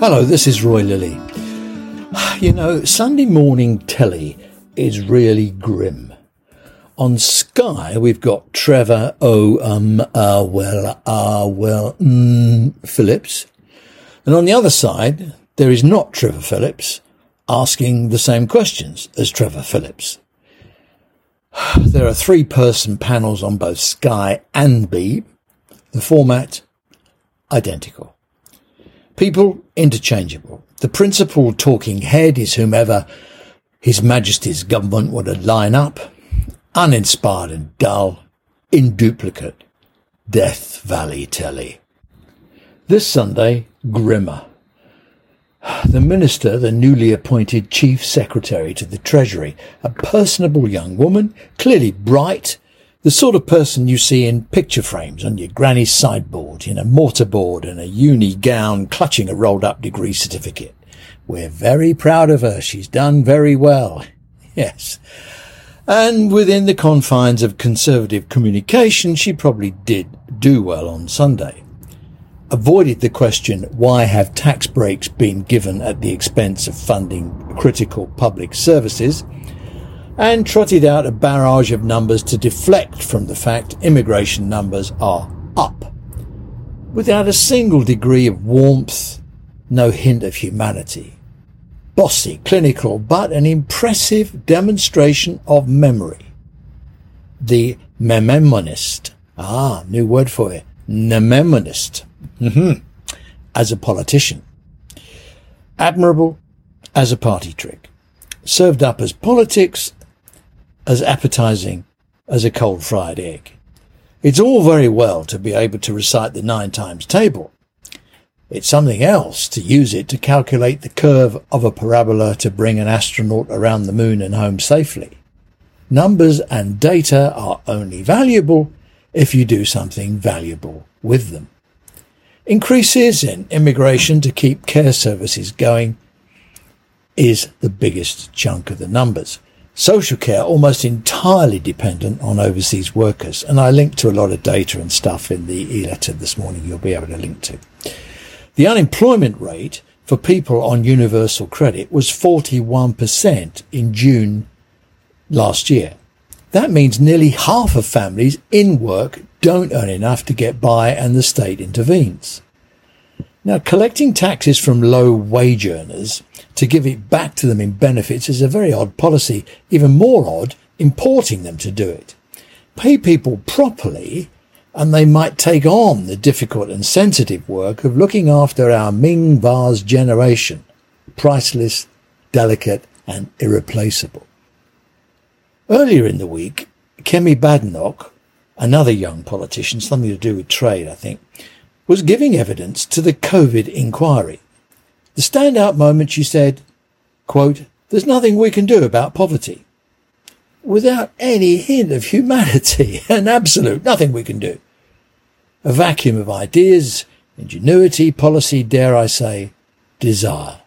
Hello, this is Roy Lilley. You know, Sunday morning telly is really grim. On Sky, we've got Trevor O. Um, uh, well, uh, well, mm, Phillips. And on the other side, there is not Trevor Phillips asking the same questions as Trevor Phillips. There are three person panels on both Sky and Beeb. The format, identical. People interchangeable. The principal talking head is whomever His Majesty's government would line up. Uninspired and dull, induplicate. Death Valley Telly. This Sunday, grimmer. The minister, the newly appointed chief secretary to the Treasury, a personable young woman, clearly bright, the sort of person you see in picture frames on your granny's sideboard, in a mortarboard and a uni gown, clutching a rolled up degree certificate. We're very proud of her. She's done very well. Yes. And within the confines of conservative communication, she probably did do well on Sunday. Avoided the question, why have tax breaks been given at the expense of funding critical public services? And trotted out a barrage of numbers to deflect from the fact immigration numbers are up. Without a single degree of warmth, no hint of humanity. Bossy, clinical, but an impressive demonstration of memory. The mnemonist. Ah, new word for it. Mnemonist. Mm-hmm. As a politician. Admirable as a party trick. Served up as politics as appetizing as a cold fried egg. It's all very well to be able to recite the nine times table. It's something else to use it to calculate the curve of a parabola to bring an astronaut around the moon and home safely. Numbers and data are only valuable if you do something valuable with them. Increases in immigration to keep care services going is the biggest chunk of the numbers social care almost entirely dependent on overseas workers. And I linked to a lot of data and stuff in the e-letter this morning you'll be able to link to. The unemployment rate for people on universal credit was 41% in June last year. That means nearly half of families in work don't earn enough to get by and the state intervenes. Now, collecting taxes from low wage earners to give it back to them in benefits is a very odd policy, even more odd, importing them to do it. Pay people properly and they might take on the difficult and sensitive work of looking after our Ming vase generation, priceless, delicate and irreplaceable. Earlier in the week, Kemi Badenoch, another young politician, something to do with trade, I think, was giving evidence to the COVID inquiry. The standout moment she said, quote, there's nothing we can do about poverty. Without any hint of humanity, an absolute nothing we can do. A vacuum of ideas, ingenuity, policy, dare I say, desire.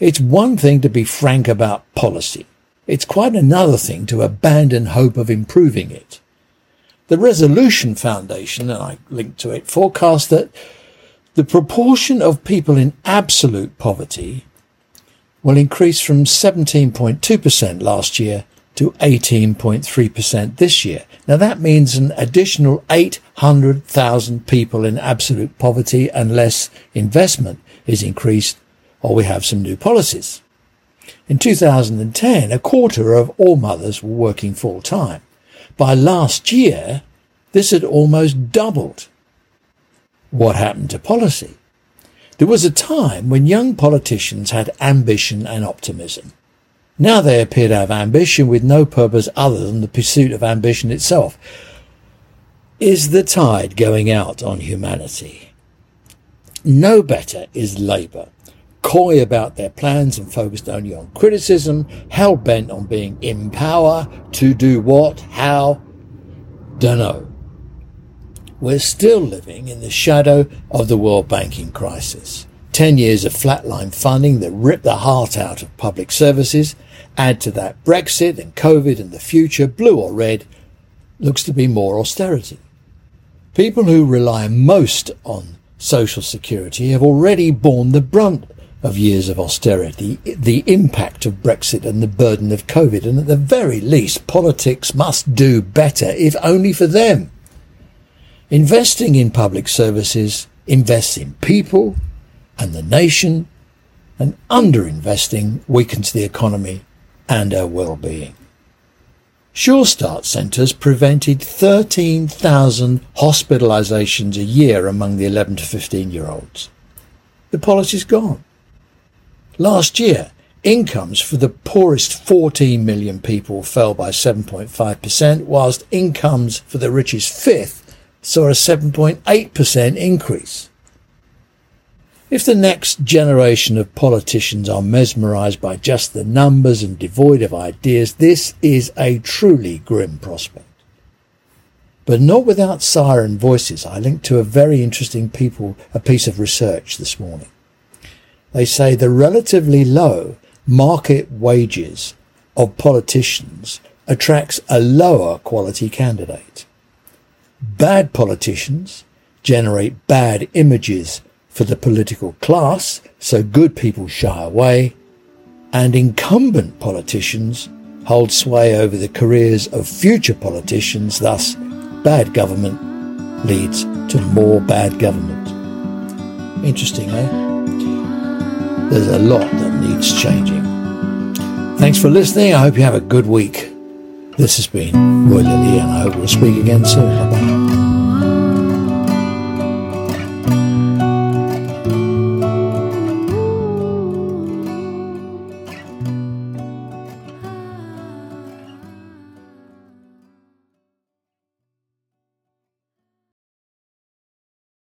It's one thing to be frank about policy. It's quite another thing to abandon hope of improving it. The Resolution Foundation, and I link to it, forecast that the proportion of people in absolute poverty will increase from 17.2% last year to 18.3% this year. Now that means an additional 800,000 people in absolute poverty unless investment is increased or we have some new policies. In 2010, a quarter of all mothers were working full time. By last year, this had almost doubled. What happened to policy? There was a time when young politicians had ambition and optimism. Now they appear to have ambition with no purpose other than the pursuit of ambition itself. Is the tide going out on humanity? No better is Labour, coy about their plans and focused only on criticism, hell bent on being in power, to do what, how, dunno. We're still living in the shadow of the world banking crisis. 10 years of flatline funding that ripped the heart out of public services. Add to that Brexit and COVID and the future, blue or red, looks to be more austerity. People who rely most on social security have already borne the brunt of years of austerity, the impact of Brexit and the burden of COVID. And at the very least, politics must do better, if only for them. Investing in public services invests in people and the nation, and underinvesting weakens the economy and our well-being. Sure Start centres prevented 13,000 hospitalisations a year among the 11 to 15 year olds. The policy's gone. Last year, incomes for the poorest 14 million people fell by 7.5%, whilst incomes for the richest fifth saw a 7.8% increase. If the next generation of politicians are mesmerised by just the numbers and devoid of ideas, this is a truly grim prospect. But not without siren voices. I linked to a very interesting people, a piece of research this morning. They say the relatively low market wages of politicians attracts a lower quality candidate. Bad politicians generate bad images for the political class, so good people shy away, and incumbent politicians hold sway over the careers of future politicians, thus bad government leads to more bad government. Interesting, eh? There's a lot that needs changing. Thanks for listening. I hope you have a good week. This has been Roy Lilley, and I hope we'll speak again soon. Bye-bye.